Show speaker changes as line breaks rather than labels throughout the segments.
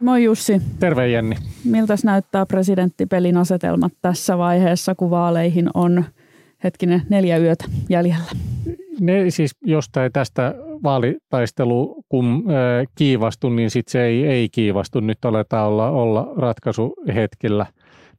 Moi Jussi.
Terve Jenni.
Miltäs näyttää presidenttipelin asetelmat tässä vaiheessa, kun vaaleihin on hetkinen neljä yötä jäljellä?
Ne siis jostain tästä vaalitaistelu kun äh, kiivastu, niin sitten se ei, ei kiivastu. Nyt aletaan olla, olla ratkaisuhetkillä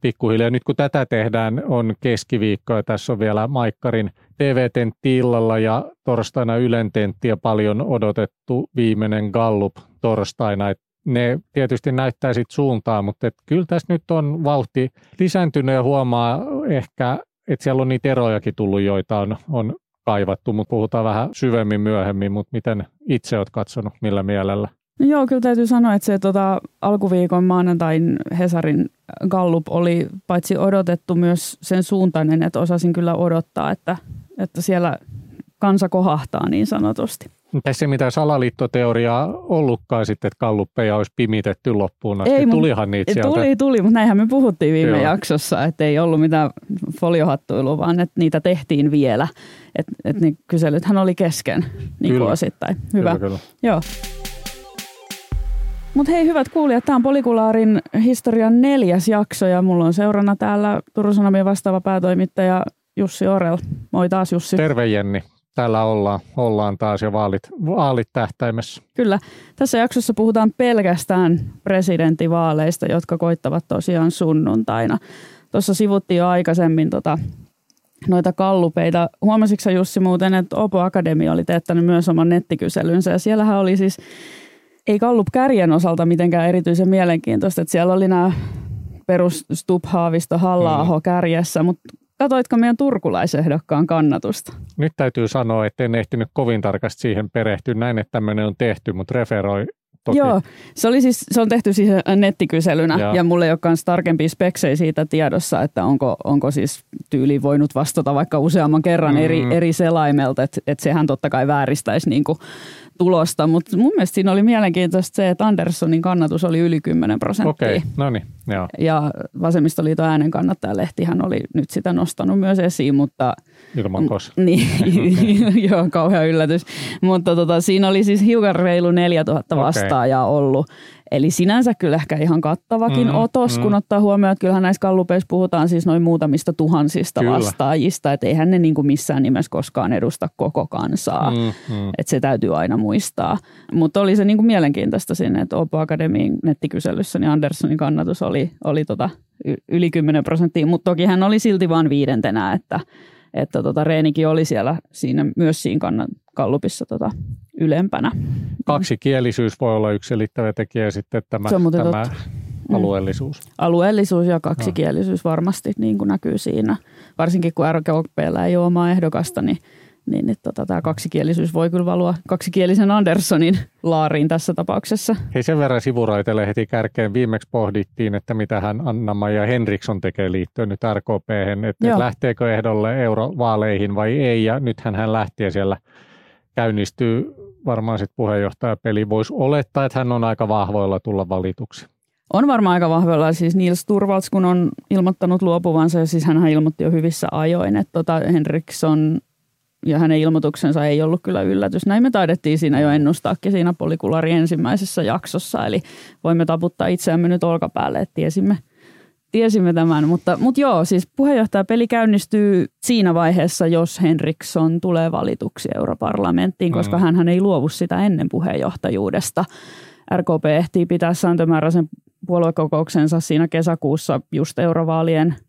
pikkuhiljaa. Nyt kun tätä tehdään, on keskiviikko ja tässä on vielä Maikkarin TV-tentti illalla ja torstaina Ylen tentti ja paljon odotettu viimeinen Gallup torstaina. Et ne tietysti näyttää sit suuntaa, mutta et kyllä tässä nyt on vauhti lisääntynyt ja huomaa ehkä, että siellä on niitä erojakin tullut, joita on, on kaivattu, mutta puhutaan vähän syvemmin myöhemmin, mutta miten itse olet katsonut, millä mielellä?
No joo, kyllä täytyy sanoa, että se tota, alkuviikon maanantain Hesarin Gallup oli paitsi odotettu myös sen suuntainen, että osasin kyllä odottaa, että, että siellä kansa kohahtaa niin sanotusti.
Tässä ei mitään salaliittoteoriaa ollutkaan sitten, että kalluppeja olisi pimitetty loppuun asti.
Ei,
Tulihan niitä sieltä.
Tuli, tuli, mutta näinhän me puhuttiin viime Joo. jaksossa, että ei ollut mitään foliohattuilua, vaan että niitä tehtiin vielä. Että et ne kyselythän oli kesken niin kuin osittain. Hyvä. Kyllä, kyllä. Joo. Mutta hei hyvät kuulijat, tämä on Polikulaarin historian neljäs jakso ja mulla on seurana täällä Turun Sanomien vastaava päätoimittaja Jussi Orel. Moi taas Jussi.
Terve Jenni täällä ollaan, ollaan taas jo vaalit, vaalit tähtäimessä.
Kyllä. Tässä jaksossa puhutaan pelkästään presidentinvaaleista, jotka koittavat tosiaan sunnuntaina. Tuossa sivuttiin jo aikaisemmin tota, noita kallupeita. Huomasitko Jussi muuten, että Opo Akademia oli teettänyt myös oman nettikyselynsä ja siellähän oli siis, ei kallup kärjen osalta mitenkään erityisen mielenkiintoista, että siellä oli nämä perus Stubb, Haavisto, halla mm. kärjessä, mutta Katoitko meidän turkulaisehdokkaan kannatusta?
Nyt täytyy sanoa, että en ehtinyt kovin tarkasti siihen perehtyä. Näin, että tämmöinen on tehty, mutta referoi Toki.
Joo, se, oli siis, se on tehty siis nettikyselynä ja, ja mulle ei ole myös tarkempia speksejä siitä tiedossa, että onko, onko siis tyyli voinut vastata vaikka useamman kerran mm. eri, eri selaimelta, että et sehän totta kai vääristäisi niin kuin tulosta, mutta mun mielestä siinä oli mielenkiintoista se, että Anderssonin kannatus oli yli 10 prosenttia.
Okei, okay. no niin, joo.
Ja Vasemmistoliiton äänen kannattajalehtihän oli nyt sitä nostanut myös esiin, mutta...
Ilman kos.
Niin, joo, kauhean yllätys. Mutta tota, siinä oli siis hiukan reilu 4000 vastaajaa okay. ollut. Eli sinänsä kyllä ehkä ihan kattavakin mm, otos, mm. kun ottaa huomioon, että kyllähän näissä kallupeissa puhutaan siis noin muutamista tuhansista kyllä. vastaajista, että eihän ne niin kuin missään nimessä koskaan edusta koko kansaa. Mm, mm. Että se täytyy aina muistaa. Mutta oli se niin kuin mielenkiintoista sinne, että Opo Akademiin nettikyselyssä niin Anderssonin kannatus oli, oli tota yli 10 prosenttia, mutta toki hän oli silti vain viidentenä, että että tota, Reenikin oli siellä siinä, myös siinä kannan, kallupissa tota, ylempänä.
Kaksikielisyys voi olla yksi selittävä tekijä sitten tämä, tämä totta. Alueellisuus. Mm.
Alueellisuus ja kaksikielisyys varmasti niin kuin näkyy siinä. Varsinkin kun RKPllä ei ole omaa ehdokasta, niin niin että tota, tämä kaksikielisyys voi kyllä valua kaksikielisen Anderssonin laariin tässä tapauksessa.
Hei sen verran sivuraitelle heti kärkeen. Viimeksi pohdittiin, että mitä hän Anna-Maja Henriksson tekee liittyen nyt RKP, että Joo. lähteekö ehdolle eurovaaleihin vai ei. Ja nythän hän lähti ja siellä käynnistyy varmaan sitten puheenjohtajapeli. Voisi olettaa, että hän on aika vahvoilla tulla valituksi.
On varmaan aika vahvoilla. Siis Nils Turvalds, kun on ilmoittanut luopuvansa, ja siis hän ilmoitti jo hyvissä ajoin, että tota Henriksson ja hänen ilmoituksensa ei ollut kyllä yllätys. Näin me taidettiin siinä jo ennustaakin siinä polikulari ensimmäisessä jaksossa, eli voimme taputtaa itseämme nyt olkapäälle, että tiesimme, tiesimme tämän. Mutta, mutta joo, siis puheenjohtajapeli käynnistyy siinä vaiheessa, jos Henriksson tulee valituksi europarlamenttiin, koska mm. hän ei luovu sitä ennen puheenjohtajuudesta. RKP ehtii pitää sääntömääräisen puoluekokouksensa siinä kesäkuussa just eurovaalien –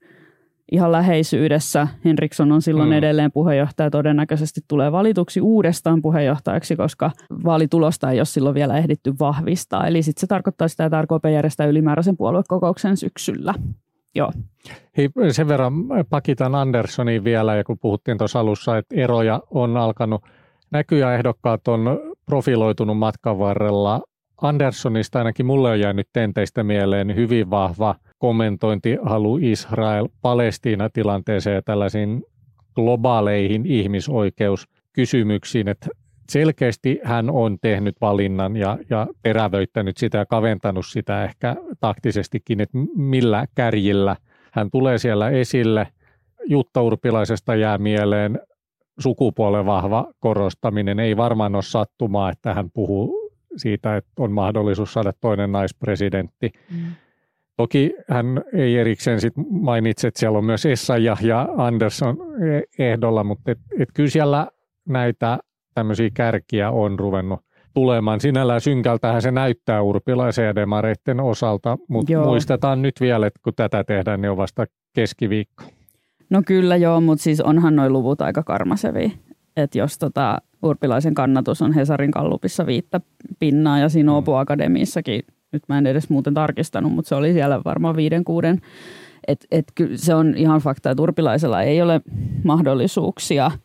ihan läheisyydessä. Henriksson on silloin mm. edelleen puheenjohtaja, todennäköisesti tulee valituksi uudestaan puheenjohtajaksi, koska vaalitulosta ei ole silloin vielä ehditty vahvistaa. Eli sitten se tarkoittaa sitä, että RKP järjestää ylimääräisen puoluekokouksen syksyllä. Joo.
Hei, sen verran pakitan Anderssoniin vielä, ja kun puhuttiin tuossa alussa, että eroja on alkanut näkyä, ehdokkaat on profiloitunut matkan varrella. Anderssonista ainakin mulle on jäänyt tenteistä mieleen hyvin vahva kommentointihalu Israel-Palestiina-tilanteeseen ja tällaisiin globaaleihin ihmisoikeuskysymyksiin, että selkeästi hän on tehnyt valinnan ja, ja terävöittänyt sitä ja kaventanut sitä ehkä taktisestikin, että millä kärjillä hän tulee siellä esille. Jutta Urpilaisesta jää mieleen sukupuolen vahva korostaminen. Ei varmaan ole sattumaa, että hän puhuu siitä, että on mahdollisuus saada toinen naispresidentti. Mm. Toki hän ei erikseen sit mainitse, että siellä on myös Essayah ja Anderson e- ehdolla, mutta et, et kyllä siellä näitä tämmöisiä kärkiä on ruvennut tulemaan. Sinällään synkältähän se näyttää urpilaisen ja demareiden osalta, mutta joo. muistetaan nyt vielä, että kun tätä tehdään, niin on vasta keskiviikko.
No kyllä joo, mutta siis onhan noin luvut aika karmasevi. Että jos tota, urpilaisen kannatus on Hesarin kallupissa viittä pinnaa ja siinä Opo Akademiissakin, nyt mä en edes muuten tarkistanut, mutta se oli siellä varmaan viiden kuuden. Et, et se on ihan fakta, että urpilaisella ei ole mahdollisuuksia –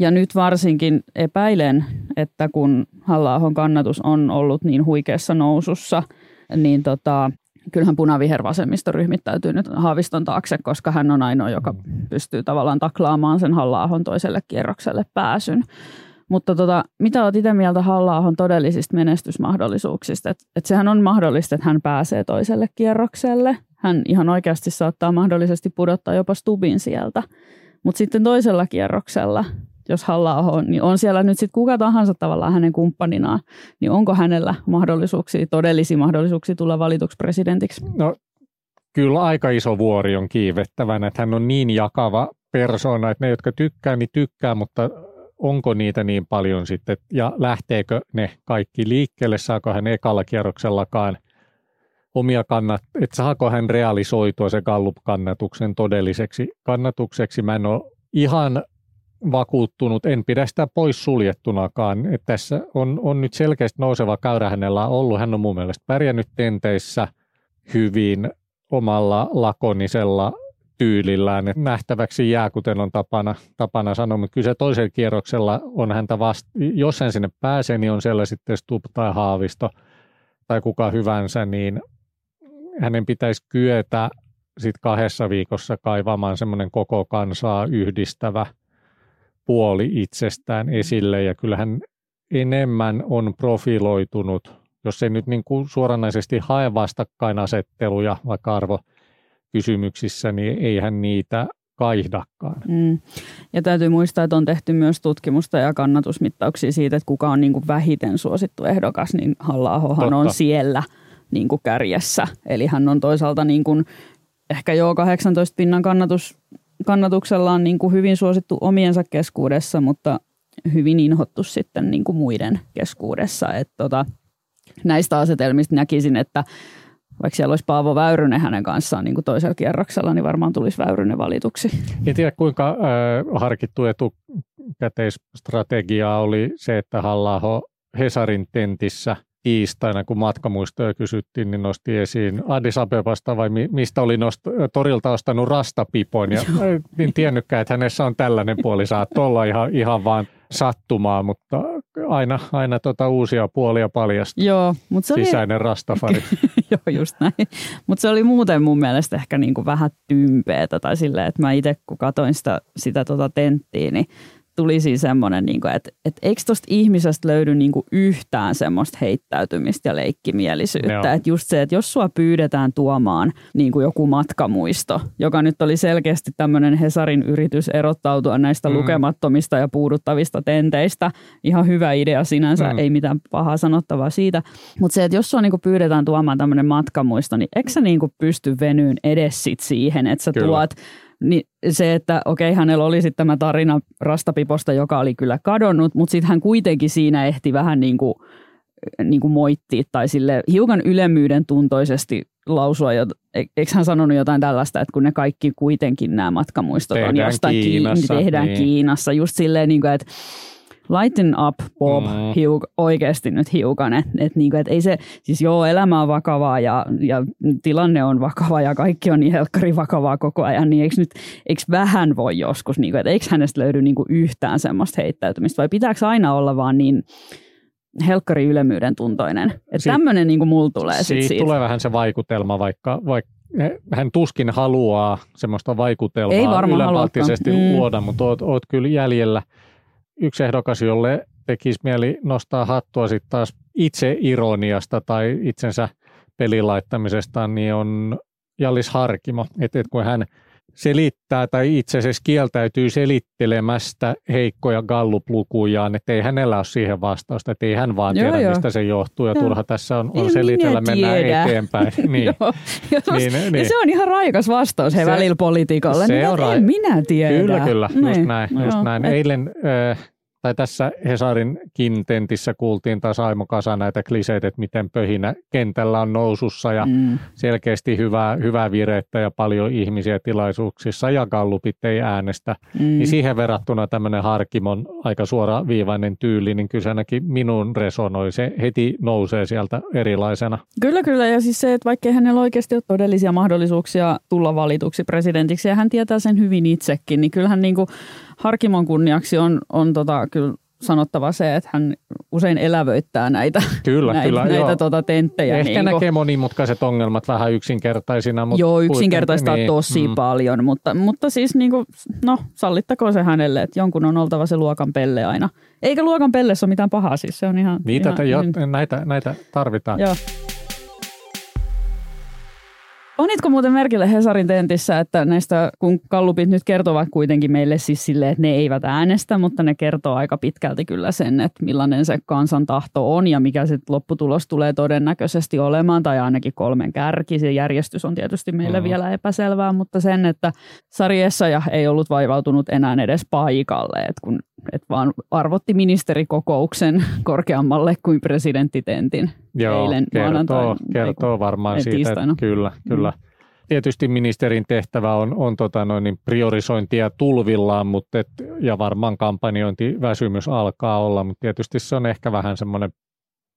ja nyt varsinkin epäilen, että kun halla kannatus on ollut niin huikeassa nousussa, niin tota, kyllähän punavihervasemmisto ryhmittäytyy nyt Haaviston taakse, koska hän on ainoa, joka pystyy tavallaan taklaamaan sen halla toiselle kierrokselle pääsyn. Mutta tota, mitä olet itse mieltä halla todellisista menestysmahdollisuuksista? Et, et sehän on mahdollista, että hän pääsee toiselle kierrokselle. Hän ihan oikeasti saattaa mahdollisesti pudottaa jopa stubin sieltä. Mutta sitten toisella kierroksella jos halla on, niin on siellä nyt sitten kuka tahansa tavallaan hänen kumppaninaan, niin onko hänellä mahdollisuuksia, todellisia mahdollisuuksia tulla valituksi presidentiksi?
No kyllä aika iso vuori on kiivettävänä, että hän on niin jakava persona, että ne, jotka tykkää, niin tykkää, mutta onko niitä niin paljon sitten, ja lähteekö ne kaikki liikkeelle, saako hän ekalla kierroksellakaan omia kannat, että saako hän realisoitua se Gallup-kannatuksen todelliseksi kannatukseksi. Mä en ole ihan vakuuttunut, en pidä sitä pois suljettunakaan. Että tässä on, on nyt selkeästi nouseva käyrä hänellä ollut. Hän on mun mielestä pärjännyt tenteissä hyvin omalla lakonisella tyylillään. Nähtäväksi jää, kuten on tapana, tapana sanoa, mutta kyllä se toisella kierroksella on häntä vasta, jos hän sinne pääsee, niin on siellä sitten Stup tai Haavisto tai kuka hyvänsä, niin hänen pitäisi kyetä sitten kahdessa viikossa kaivamaan semmoinen koko kansaa yhdistävä – puoli itsestään esille ja kyllähän enemmän on profiloitunut, jos ei nyt niin kuin suoranaisesti hae vastakkainasetteluja vaikka arvokysymyksissä, niin eihän niitä kaihdakaan. Mm.
Ja täytyy muistaa, että on tehty myös tutkimusta ja kannatusmittauksia siitä, että kuka on niin kuin vähiten suosittu ehdokas, niin halla on siellä niin kuin kärjessä. Eli hän on toisaalta niin kuin ehkä jo 18 pinnan kannatus kannatuksella on niin kuin hyvin suosittu omiensa keskuudessa, mutta hyvin inhottu sitten niin kuin muiden keskuudessa. Et tota, näistä asetelmista näkisin, että vaikka siellä olisi Paavo Väyrynen hänen kanssaan niin kuin toisella kierroksella, niin varmaan tulisi Väyrynen valituksi.
En tiedä kuinka äh, harkittu etukäteisstrategia oli se, että halla Hesarin tentissä – tiistaina, kun matkamuistoja kysyttiin, niin nosti esiin Addis Abebasta vai mistä oli nost- torilta ostanut rastapipon. Ja niin tiennytkään, että hänessä on tällainen puoli. Saattoi olla ihan, ihan vaan sattumaa, mutta aina, aina tota uusia puolia paljastuu.
Joo, mutta se
Sisäinen oli... rastafari.
Joo, just näin. Mutta se oli muuten mun mielestä ehkä niinku vähän tympeetä tai silleen, että mä itse kun katsoin sitä, sitä tota tenttiä, niin tuli siis semmoinen, niin kuin, että, että eikö tuosta ihmisestä löydy niin kuin yhtään semmoista heittäytymistä ja leikkimielisyyttä. Että just se, että jos sua pyydetään tuomaan niin kuin joku matkamuisto, joka nyt oli selkeästi tämmöinen Hesarin yritys erottautua näistä mm. lukemattomista ja puuduttavista tenteistä, ihan hyvä idea sinänsä, mm. ei mitään pahaa sanottavaa siitä. Mutta se, että jos sua niin kuin pyydetään tuomaan tämmöinen matkamuisto, niin eikö sä niin kuin pysty venyyn edes sit siihen, että sä Kyllä. tuot niin se, että okei, hänellä oli sitten tämä tarina rastapiposta, joka oli kyllä kadonnut, mutta sitten hän kuitenkin siinä ehti vähän niin kuin, niin kuin moittia tai sille hiukan ylemmyyden tuntoisesti lausua, e-, eikö hän sanonut jotain tällaista, että kun ne kaikki kuitenkin nämä matkamuistot
tehdään
on jostain
Kiinassa,
tehdään
niin.
Kiinassa, just silleen, niin kuin, että lighten up Bob mm. hiuk, oikeasti nyt hiukan, että et, niinku, et ei se, siis joo, elämä on vakavaa ja, ja tilanne on vakava ja kaikki on niin helkkari vakavaa koko ajan, niin eikö nyt, eikö vähän voi joskus, niinku, että eikö hänestä löydy niinku yhtään semmoista heittäytymistä vai pitääkö aina olla vaan niin helkkari ylemmyyden tuntoinen. Että tämmöinen niin mulla tulee
sit siitä. siitä. tulee vähän se vaikutelma, vaikka, vaikka hän tuskin haluaa semmoista vaikutelmaa Ei ylenpalttisesti mm. luoda, mutta oot, oot kyllä jäljellä – yksi ehdokas, jolle tekisi mieli nostaa hattua sitten taas itse ironiasta tai itsensä pelilaittamisesta, niin on Jallis Harkimo. Et, et kun hän selittää tai itse asiassa kieltäytyy selittelemästä heikkoja Gallup-lukujaan, että ei hänellä ole siihen vastausta, että ei hän vaan joo, tiedä, joo. mistä se johtuu ja joo. turha tässä on, on selitellä, mennään eteenpäin. niin.
joo. niin, niin. Ja se on ihan raikas vastaus he välillä politiikalle. Se niin, on ra- en minä tiedä.
Kyllä, kyllä, just niin. näin. Just näin. Eilen äh, tai tässä Hesarinkin tentissä kuultiin taas Aimo Kasa näitä kliseitä, että miten pöhinä kentällä on nousussa ja mm. selkeästi hyvää, hyvää virettä ja paljon ihmisiä tilaisuuksissa ja gallupit ei äänestä. Mm. Niin siihen verrattuna tämmöinen Harkimon aika suoraviivainen tyyli, niin kyllä ainakin minun resonoi. Se heti nousee sieltä erilaisena.
Kyllä, kyllä. Ja siis se, että vaikka hänellä oikeasti ole todellisia mahdollisuuksia tulla valituksi presidentiksi ja hän tietää sen hyvin itsekin, niin kyllähän niin kuin Harkimon kunniaksi on, on tota, kyllä sanottava se, että hän usein elävöittää näitä,
kyllä,
näitä,
kyllä,
näitä tuota tenttejä.
Ehkä niin näkee monimutkaiset ongelmat vähän yksinkertaisina.
Mutta joo, yksinkertaistaa niin, tosi mm. paljon, mutta, mutta siis niin kuin, no, sallittakoon se hänelle, että jonkun on oltava se luokan pelle aina. Eikä luokan pellessä ole mitään pahaa, siis se on ihan...
Niitä,
ihan,
jo, näitä, näitä tarvitaan.
Joo. Onitko muuten merkille Hesarin tentissä, että näistä, kun kallupit nyt kertovat kuitenkin meille siis silleen, että ne eivät äänestä, mutta ne kertoo aika pitkälti kyllä sen, että millainen se kansan tahto on ja mikä se lopputulos tulee todennäköisesti olemaan, tai ainakin kolmen kärki. Se järjestys on tietysti meille mm. vielä epäselvää, mutta sen, että Sari ja ei ollut vaivautunut enää edes paikalle, että kun et vaan arvotti ministerikokouksen korkeammalle kuin presidenttitentin
Joo,
eilen
kertoo, kertoo varmaan siitä, että kyllä, kyllä. Mm. Tietysti ministerin tehtävä on, on tota noin, niin priorisointia tulvillaan, mutta et, ja varmaan kampanjointiväsymys alkaa olla, mutta tietysti se on ehkä vähän semmoinen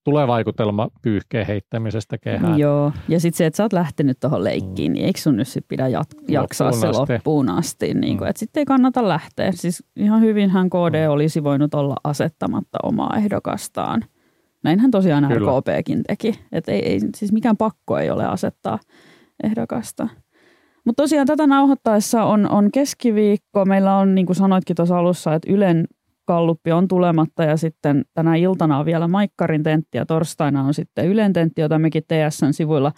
tulee vaikutelma pyyhkeen heittämisestä kehään.
Joo, ja sitten se, että sä oot lähtenyt tuohon leikkiin, mm. niin eikö sun nyt sit pidä jat- jaksaa loppuun se asti. loppuun asti, niin mm. sitten ei kannata lähteä. Siis ihan hyvinhän KD mm. olisi voinut olla asettamatta omaa ehdokastaan. Näinhän tosiaan Kyllä. RKPkin teki, että ei, ei, siis mikään pakko ei ole asettaa ehdokasta. Mutta tosiaan tätä nauhoittaessa on, on keskiviikko. Meillä on, niin kuin sanoitkin tuossa alussa, että Ylen kalluppi on tulematta ja sitten tänä iltana on vielä Maikkarin tentti ja torstaina on sitten Ylen tentti, jota mekin TSN sivuilla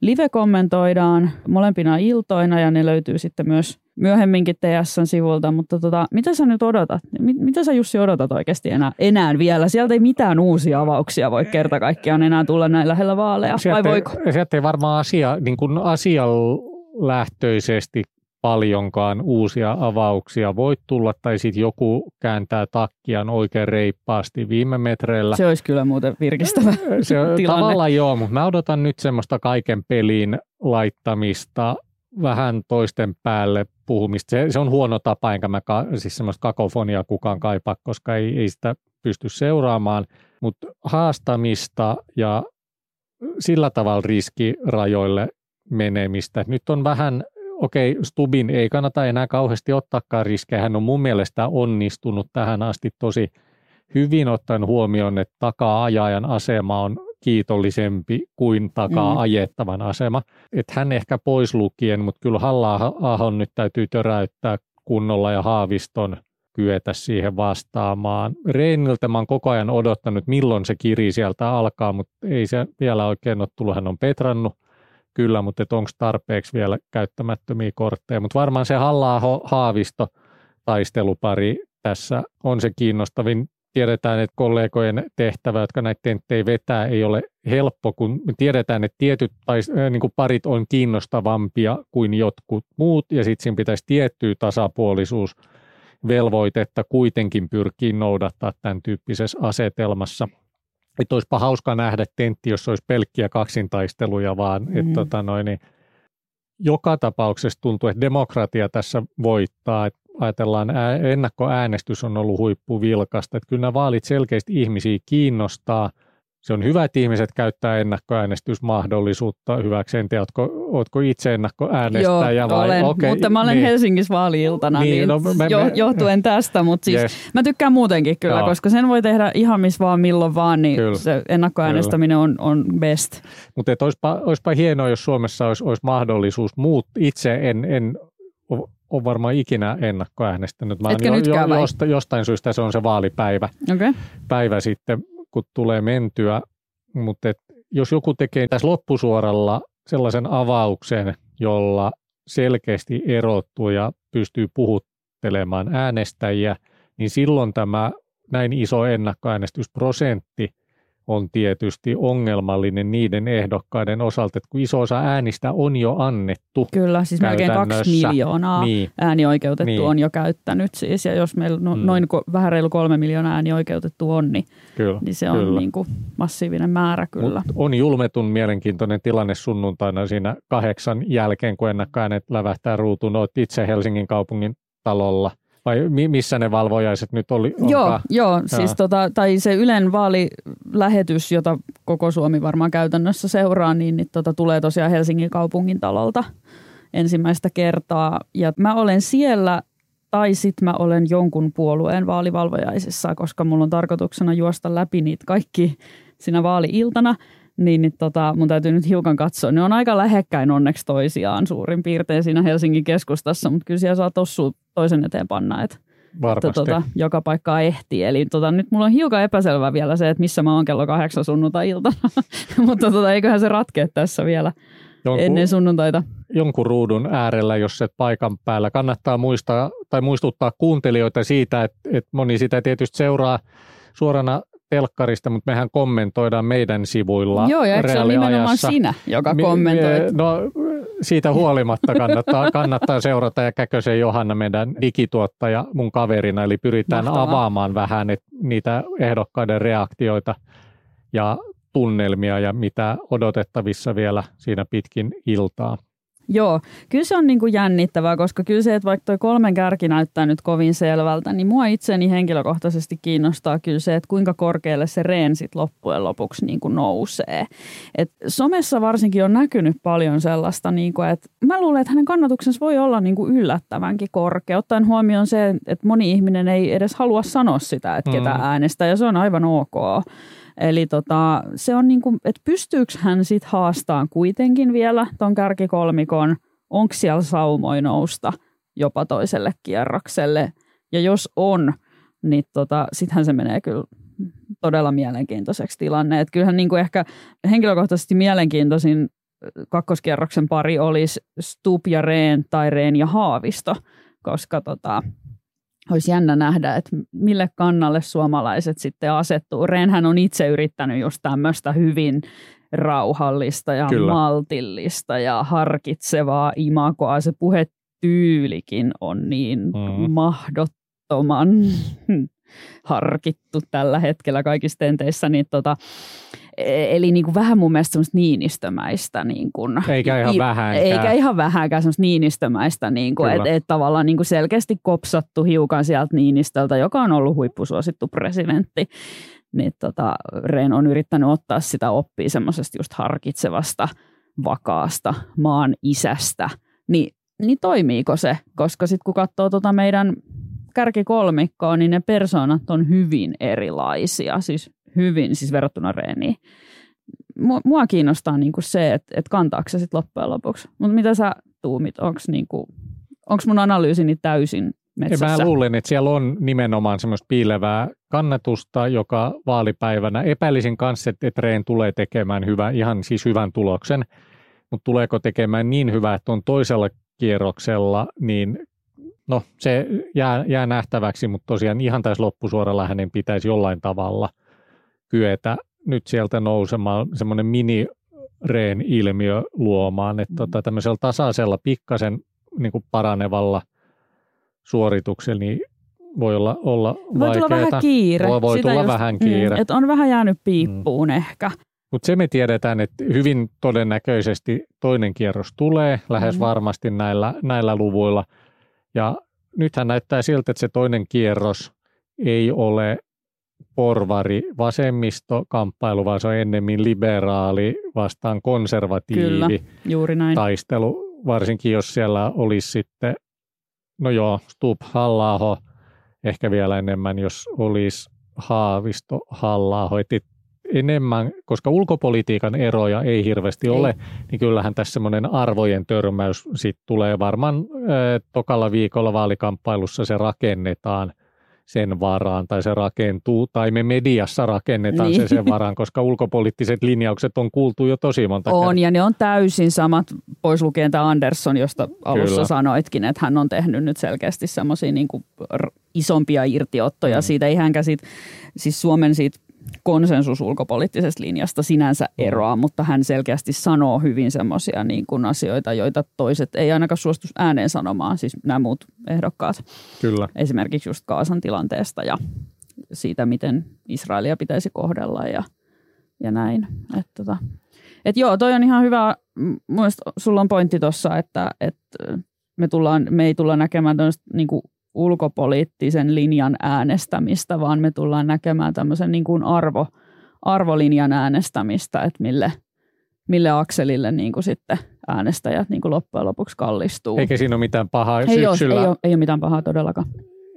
live-kommentoidaan molempina iltoina ja ne löytyy sitten myös myöhemminkin TSN sivulta, mutta tota, mitä sä nyt odotat? Mitä sä Jussi odotat oikeasti enää, enää vielä? Sieltä ei mitään uusia avauksia voi kerta kaikkiaan enää tulla näin lähellä vaaleja, sieltä vai voiko?
Ei, sieltä ei varmaan asia, niin kuin asialähtöisesti paljonkaan uusia avauksia voi tulla, tai sitten joku kääntää takkiaan oikein reippaasti viime metreillä.
Se olisi kyllä muuten virkistävä Se tilanne.
Tavallaan joo, mutta mä odotan nyt semmoista kaiken pelin laittamista, vähän toisten päälle puhumista. Se, se on huono tapa, enkä mä ka, siis semmoista kakofoniaa kukaan kaipaa, koska ei, ei sitä pysty seuraamaan, mutta haastamista ja sillä tavalla riskirajoille menemistä. Nyt on vähän okei, Stubin ei kannata enää kauheasti ottaakaan riskejä. Hän on mun mielestä onnistunut tähän asti tosi hyvin ottaen huomioon, että takaa-ajajan asema on kiitollisempi kuin takaa mm. ajettavan asema. Että hän ehkä pois lukien, mutta kyllä halla nyt täytyy töräyttää kunnolla ja Haaviston kyetä siihen vastaamaan. Reiniltä mä oon koko ajan odottanut, milloin se kiri sieltä alkaa, mutta ei se vielä oikein ole tullut. Hän on petrannut kyllä, mutta onko tarpeeksi vielä käyttämättömiä kortteja. Mutta varmaan se halla haavisto taistelupari tässä on se kiinnostavin. Tiedetään, että kollegojen tehtävä, jotka näitä tenttejä vetää, ei ole helppo, kun me tiedetään, että tietyt tais, äh, niin kuin parit on kiinnostavampia kuin jotkut muut, ja sitten siinä pitäisi tiettyä tasapuolisuus velvoitetta kuitenkin pyrkii noudattaa tämän tyyppisessä asetelmassa – että olisipa hauska nähdä tentti, jos olisi pelkkiä kaksintaisteluja vaan, mm. että tota noin, niin joka tapauksessa tuntuu, että demokratia tässä voittaa, että ajatellaan, ennakkoäänestys on ollut huippuvilkasta, että kyllä nämä vaalit selkeästi ihmisiä kiinnostaa – se on hyvä, että ihmiset käyttää ennakkoäänestysmahdollisuutta hyväksi. En tiedä, ootko, ootko itse ennakkoäänestäjä
Joo, vai? olen, okay, mutta mä olen niin. Helsingissä vaali-iltana, niin, niin no, me, jo, johtuen tästä, mutta siis yes. mä tykkään muutenkin kyllä, Joo. koska sen voi tehdä ihan missä vaan milloin vaan, niin kyllä. se ennakkoäänestäminen on, on best.
Mutta olisipa, olisipa hienoa, jos Suomessa olisi, olisi mahdollisuus muut, itse en, en ole varmaan ikinä ennakkoäänestänyt.
Mä Etkä jo, jo,
jostain, jostain syystä se on se vaalipäivä
okay.
päivä sitten kun tulee mentyä, mutta jos joku tekee tässä loppusuoralla sellaisen avauksen, jolla selkeästi erottuu ja pystyy puhuttelemaan äänestäjiä, niin silloin tämä näin iso ennakkoäänestysprosentti on tietysti ongelmallinen niiden ehdokkaiden osalta, että kun iso osa äänistä on jo annettu.
Kyllä, siis melkein kaksi miljoonaa niin. äänioikeutettu niin. on jo käyttänyt siis, ja jos meillä no, mm. noin vähän reilu kolme miljoonaa äänioikeutettu on, niin, kyllä, niin se on kyllä. Niin kuin massiivinen määrä kyllä. Mut
on julmetun mielenkiintoinen tilanne sunnuntaina siinä kahdeksan jälkeen, kun ennakkoäänet lävähtää ruutuun. Olet itse Helsingin kaupungin talolla – vai missä ne valvojaiset nyt oli?
Joo, joo siis tota, tai se Ylen vaalilähetys, jota koko Suomi varmaan käytännössä seuraa, niin, niin tota, tulee tosiaan Helsingin kaupungin talolta ensimmäistä kertaa. Ja mä olen siellä tai sitten mä olen jonkun puolueen vaalivalvojaisissa, koska mulla on tarkoituksena juosta läpi niitä kaikki siinä vaali-iltana – niin, niin tota, mun täytyy nyt hiukan katsoa. Ne on aika lähekkäin onneksi toisiaan suurin piirtein siinä Helsingin keskustassa, mutta kyllä siellä saa tossu toisen eteen panna, että, että tota, joka paikkaa ehtii. Eli tota, nyt mulla on hiukan epäselvä vielä se, että missä mä oon kello kahdeksan sunnuntai-iltana, mutta tota, eiköhän se ratkea tässä vielä jonkun, ennen sunnuntaita.
Jonkun ruudun äärellä, jos et paikan päällä. Kannattaa muistaa tai muistuttaa kuuntelijoita siitä, että, että moni sitä tietysti seuraa suorana telkkarista, mutta mehän kommentoidaan meidän sivuilla
Joo, ja se on nimenomaan sinä, joka kommentoi?
No siitä huolimatta kannattaa, kannattaa seurata ja Käkösen Johanna meidän digituottaja mun kaverina, eli pyritään Mahtavaa. avaamaan vähän et, niitä ehdokkaiden reaktioita ja tunnelmia ja mitä odotettavissa vielä siinä pitkin iltaa.
Joo, kyllä se on niin kuin jännittävää, koska kyllä se, että vaikka tuo kolmen kärki näyttää nyt kovin selvältä, niin mua itseni henkilökohtaisesti kiinnostaa kyllä se, että kuinka korkealle se reen sit loppujen lopuksi niin kuin nousee. Et somessa varsinkin on näkynyt paljon sellaista, niin kuin, että mä luulen, että hänen kannatuksensa voi olla niin kuin yllättävänkin korkea, ottaen huomioon se, että moni ihminen ei edes halua sanoa sitä, että ketä mm. äänestää, ja se on aivan ok. Eli tota, se on niin kuin, että pystyykö hän sitten haastamaan kuitenkin vielä ton kärkikolmikon, onko siellä saumoi nousta jopa toiselle kierrokselle. Ja jos on, niin tota, sittenhän se menee kyllä todella mielenkiintoiseksi tilanne. Et kyllähän niin kuin ehkä henkilökohtaisesti mielenkiintoisin kakkoskierroksen pari olisi Stup ja Reen tai Reen ja Haavisto, koska tota, olisi jännä nähdä, että mille kannalle suomalaiset sitten asettuu. Renhän on itse yrittänyt just tämmöistä hyvin rauhallista ja Kyllä. maltillista ja harkitsevaa imakoa. Se puhetyylikin on niin mm. mahdottoman harkittu tällä hetkellä kaikissa tenteissä, niin tota, eli niin kuin vähän mun mielestä semmoista niinistömäistä. Niin kuin,
eikä ihan vähänkään.
Eikä ihan vähänkään semmoista niinistömäistä, niin kuin, että et tavallaan niin kuin selkeästi kopsattu hiukan sieltä Niinistöltä, joka on ollut huippusuosittu presidentti. Niin tota, Rehn on yrittänyt ottaa sitä oppia semmoisesta just harkitsevasta, vakaasta maan isästä. Ni, niin toimiiko se? Koska sitten kun katsoo tota meidän kärkikolmikkoa, niin ne persoonat on hyvin erilaisia. Siis hyvin, siis verrattuna Reeniin. Mua, kiinnostaa niinku se, että et kantaako se sitten loppujen lopuksi. Mutta mitä sä tuumit? Onko niinku, mun analyysini täysin metsässä?
Ja mä luulen, että siellä on nimenomaan semmoista piilevää kannatusta, joka vaalipäivänä epäilisin kanssa, että, että Reen tulee tekemään hyvä, ihan siis hyvän tuloksen, mutta tuleeko tekemään niin hyvää, että on toisella kierroksella, niin no se jää, jää nähtäväksi, mutta tosiaan ihan tässä loppusuoralla hänen pitäisi jollain tavalla – kyetä nyt sieltä nousemaan semmoinen mini reen ilmiö luomaan, että tota, tämmöisellä tasaisella pikkasen niin kuin paranevalla suorituksella niin voi olla, olla
voi vaikeaa.
tulla
vähän kiire.
Voi, voi tulla just, vähän kiire. Mm,
että on vähän jäänyt piippuun mm. ehkä.
Mutta se me tiedetään, että hyvin todennäköisesti toinen kierros tulee lähes mm. varmasti näillä, näillä luvuilla. Ja nythän näyttää siltä, että se toinen kierros ei ole porvari vasemmisto kamppailu, vaan se on ennemmin liberaali vastaan konservatiivi Kyllä,
juuri näin.
taistelu, varsinkin jos siellä olisi sitten, no joo, Stup halla ehkä vielä enemmän, jos olisi Haavisto halla enemmän, koska ulkopolitiikan eroja ei hirveästi ei. ole, niin kyllähän tässä semmoinen arvojen törmäys sit tulee varmaan äh, tokalla viikolla vaalikamppailussa se rakennetaan – sen varaan tai se rakentuu, tai me mediassa rakennetaan niin. se sen varaan, koska ulkopoliittiset linjaukset on kuultu jo tosi monta
On,
kertaa.
ja ne on täysin samat, pois lukien tämä Andersson, josta alussa Kyllä. sanoitkin, että hän on tehnyt nyt selkeästi semmoisia niin isompia irtiottoja mm. siitä, ei hänkään siitä, siis Suomen siitä konsensus ulkopoliittisesta linjasta sinänsä mm. eroa, mutta hän selkeästi sanoo hyvin semmoisia niin kuin asioita, joita toiset ei ainakaan suostu ääneen sanomaan, siis nämä muut ehdokkaat.
Kyllä.
Esimerkiksi just Kaasan tilanteesta ja siitä, miten Israelia pitäisi kohdella ja, ja näin. Et, tota, et joo, toi on ihan hyvä. Mielestäni sulla on pointti tuossa, että, että me, tullaan, me ei tulla näkemään niin kuin ulkopoliittisen linjan äänestämistä, vaan me tullaan näkemään tämmöisen niin kuin arvo, arvolinjan äänestämistä, että mille, mille akselille niin kuin sitten äänestäjät niin kuin loppujen lopuksi kallistuu.
Eikä siinä ole mitään pahaa
ei syksyllä. Ole, ei, ole, ei ole mitään pahaa todellakaan.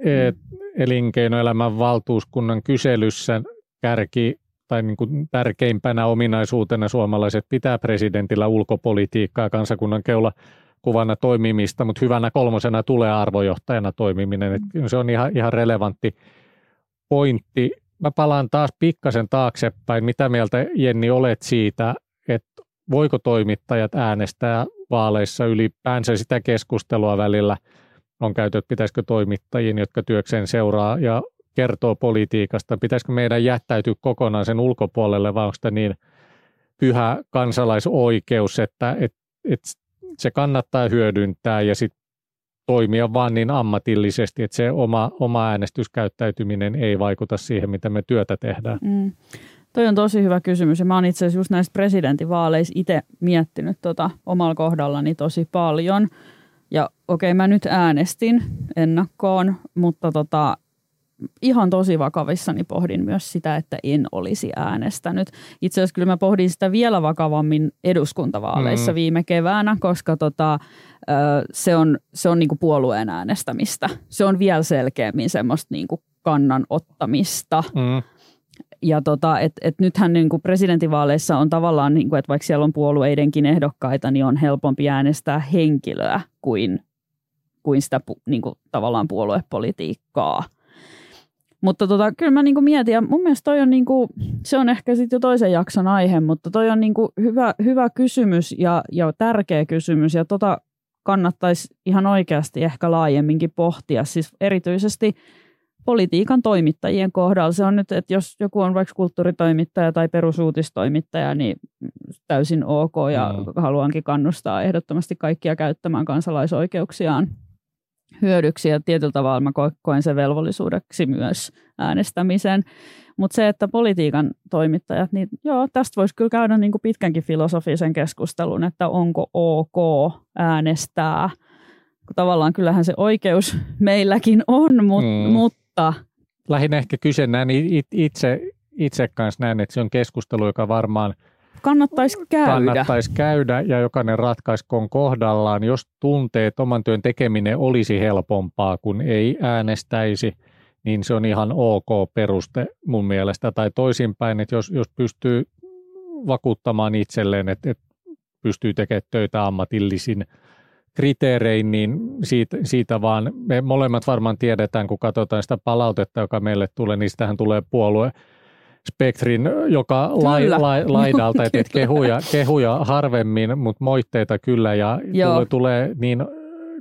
Et elinkeinoelämän valtuuskunnan kyselyssä kärki tai niin kuin tärkeimpänä ominaisuutena suomalaiset pitää presidentillä ulkopolitiikkaa kansakunnan keula kuvana toimimista, mutta hyvänä kolmosena tulee arvojohtajana toimiminen. Et se on ihan, ihan relevantti pointti. Mä palaan taas pikkasen taaksepäin. Mitä mieltä Jenni olet siitä, että voiko toimittajat äänestää vaaleissa ylipäänsä sitä keskustelua välillä on käyty, että pitäisikö toimittajien, jotka työkseen seuraa ja kertoo politiikasta, pitäisikö meidän jättäytyä kokonaan sen ulkopuolelle vai onko sitä niin pyhä kansalaisoikeus, että, että, että se kannattaa hyödyntää ja sitten toimia vaan niin ammatillisesti, että se oma, oma äänestyskäyttäytyminen ei vaikuta siihen, mitä me työtä tehdään. Mm.
Toi on tosi hyvä kysymys ja mä oon itse asiassa just näistä presidentinvaaleissa itse miettinyt tota omalla kohdallani tosi paljon. Ja okei, okay, mä nyt äänestin ennakkoon, mutta tota, ihan tosi vakavissani pohdin myös sitä, että en olisi äänestänyt. Itse asiassa kyllä mä pohdin sitä vielä vakavammin eduskuntavaaleissa mm. viime keväänä, koska tota, se on, se on niinku puolueen äänestämistä. Se on vielä selkeämmin semmoista niinku kannan ottamista. Mm. Ja tota, et, et nythän niinku presidentinvaaleissa on tavallaan, niinku, että vaikka siellä on puolueidenkin ehdokkaita, niin on helpompi äänestää henkilöä kuin, kuin sitä niinku, tavallaan puoluepolitiikkaa – mutta tota, kyllä mä niinku mietin, ja mun mielestä toi on niinku, se on ehkä sitten jo toisen jakson aihe, mutta toi on niinku hyvä, hyvä kysymys ja, ja tärkeä kysymys, ja tota kannattaisi ihan oikeasti ehkä laajemminkin pohtia, siis erityisesti politiikan toimittajien kohdalla. Se on nyt, että jos joku on vaikka kulttuuritoimittaja tai perusuutistoimittaja, niin täysin ok, ja mm. haluankin kannustaa ehdottomasti kaikkia käyttämään kansalaisoikeuksiaan hyödyksi ja tietyllä tavalla mä koen sen velvollisuudeksi myös äänestämisen. Mutta se, että politiikan toimittajat, niin joo, tästä voisi kyllä käydä niin kuin pitkänkin filosofisen keskustelun, että onko ok äänestää. Tavallaan kyllähän se oikeus meilläkin on, mut, mm. mutta...
Lähinnä ehkä kyse näin itse, itse kanssa näin, että se on keskustelu, joka varmaan –
kannattaisi käydä.
Kannattaisi käydä ja jokainen ratkaiskoon kohdallaan. Jos tuntee, että oman työn tekeminen olisi helpompaa, kun ei äänestäisi, niin se on ihan ok peruste mun mielestä. Tai toisinpäin, että jos, jos pystyy vakuuttamaan itselleen, että, että pystyy tekemään töitä ammatillisin kriteerein, niin siitä, siitä vaan, me molemmat varmaan tiedetään, kun katsotaan sitä palautetta, joka meille tulee, niin sitähän tulee puolue spektrin joka lai, lai, laidalta, että et kehuja, kehuja harvemmin, mutta moitteita kyllä. Ja tulee, tulee niin,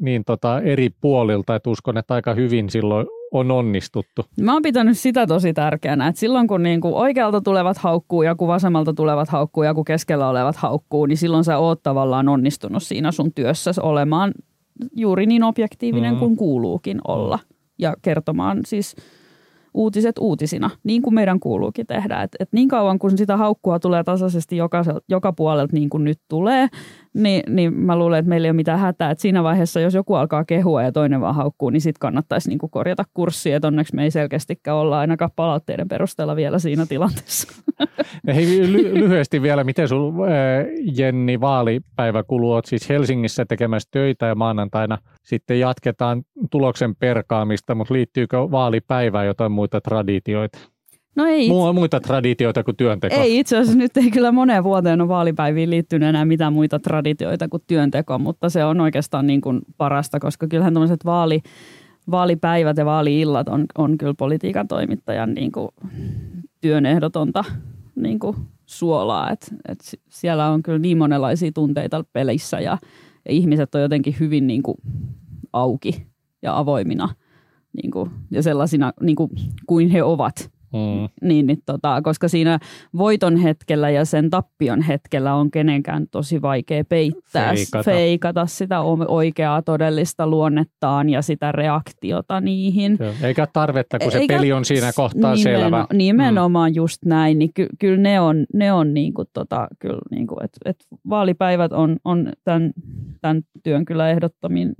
niin tota eri puolilta, että uskon, että aika hyvin silloin on onnistuttu.
Mä oon pitänyt sitä tosi tärkeänä, että silloin kun niinku oikealta tulevat haukkuu ja kun vasemmalta tulevat haukkuu ja kun keskellä olevat haukkuu, niin silloin sä oot tavallaan onnistunut siinä sun työssä olemaan juuri niin objektiivinen mm. kuin kuuluukin olla. Ja kertomaan siis – uutiset uutisina, niin kuin meidän kuuluukin tehdä. Et, et niin kauan kun sitä haukkua tulee tasaisesti joka, joka puolelta niin kuin nyt tulee, niin, niin mä luulen, että meillä ei ole mitään hätää. Et siinä vaiheessa, jos joku alkaa kehua ja toinen vaan haukkuu, niin sitten kannattaisi niin kuin korjata kurssia. että onneksi me ei selkeästikään olla ainakaan palautteiden perusteella vielä siinä tilanteessa.
Hei, ly- lyhyesti vielä, miten sun Jenni vaalipäivä kuluu? Olet siis Helsingissä tekemässä töitä ja maanantaina sitten jatketaan tuloksen perkaamista, mutta liittyykö vaalipäivään jotain muita traditioita?
No ei
itse... Muita traditioita kuin työnteko?
Ei itse asiassa nyt ei kyllä moneen vuoteen ole vaalipäiviin liittynyt enää mitään muita traditioita kuin työnteko, mutta se on oikeastaan niin kuin parasta, koska kyllähän tämmöiset vaali, vaalipäivät ja vaaliillat on, on kyllä politiikan toimittajan niin kuin, työn ehdotonta niin kuin, suolaa. Et, et siellä on kyllä niin monenlaisia tunteita pelissä ja, ja ihmiset on jotenkin hyvin niin kuin, auki ja avoimina niin kuin, ja sellaisina niin kuin, kuin he ovat. Mm. Niin, niin tota, koska siinä voiton hetkellä ja sen tappion hetkellä on kenenkään tosi vaikea peittää, feikata, feikata sitä oikeaa todellista luonnettaan ja sitä reaktiota niihin.
Joo. Eikä tarvetta, kun se Eikä, peli on siinä kohtaa nimeno, selvä.
Nimenomaan mm. just näin, niin ky, kyllä ne on, ne on niinku tota, kyllä niinku, et, et vaalipäivät on, on tämän, tämän työn kyllä ehdottomin,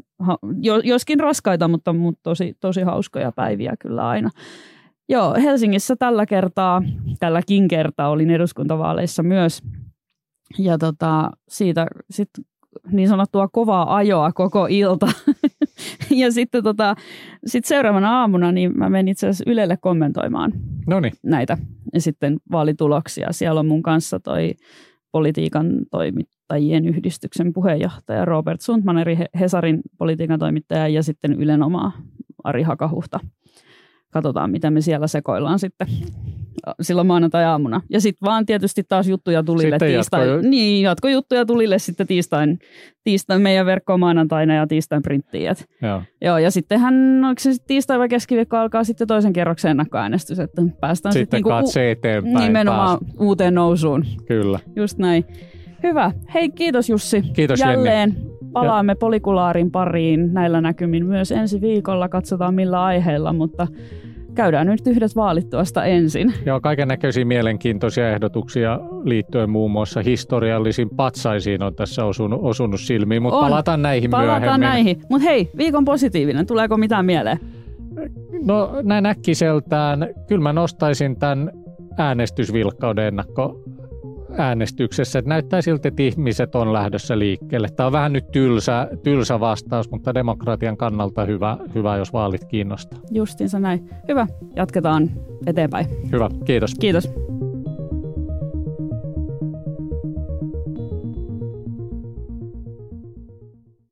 joskin raskaita, mutta, mutta tosi, tosi hauskoja päiviä kyllä aina. Joo, Helsingissä tällä kertaa, tälläkin kertaa olin eduskuntavaaleissa myös. Ja tota, siitä sitten niin sanottua kovaa ajoa koko ilta. ja sitten tota, sit seuraavana aamuna niin mä menin itse asiassa Ylelle kommentoimaan
Noniin.
näitä ja sitten vaalituloksia. Siellä on mun kanssa toi politiikan toimittajien yhdistyksen puheenjohtaja Robert Sundman, eri Hesarin politiikan toimittaja ja sitten Ylen oma Ari Hakahuhta katsotaan, miten me siellä sekoillaan sitten silloin maanantai-aamuna. Ja sitten vaan tietysti taas juttuja tulille tiistain. Jatko... Niin, jatkojuttuja tulille sitten tiistain, tiistain meidän verkkoon maanantaina ja tiistain printtiin. Et,
Joo.
joo. ja sittenhän, onko se sitten tiistai vai keskiviikko alkaa sitten toisen kerroksen ennakkoäänestys, että päästään
sitten
sit
niinku, eteenpäin
nimenomaan taas. uuteen nousuun.
Kyllä.
Just näin. Hyvä. Hei, kiitos Jussi.
Kiitos
Jälleen.
Jenni.
Palaamme ja. polikulaarin pariin näillä näkymin myös ensi viikolla. Katsotaan millä aiheella, mutta käydään nyt yhdet vaalit tuosta ensin.
Joo, kaiken näköisiä mielenkiintoisia ehdotuksia liittyen muun muassa historiallisiin patsaisiin on tässä osunut, osunut silmiin, mutta palataan näihin
palataan
myöhemmin.
näihin. Mutta hei, viikon positiivinen, tuleeko mitään mieleen?
No näin äkkiseltään, kyllä mä nostaisin tämän äänestysvilkkauden ennakko äänestyksessä. Että näyttää siltä, että ihmiset on lähdössä liikkeelle. Tämä on vähän nyt tylsä, tylsä vastaus, mutta demokratian kannalta hyvä, hyvä, jos vaalit kiinnostaa.
Justinsa näin. Hyvä, jatketaan eteenpäin.
Hyvä, kiitos.
Kiitos.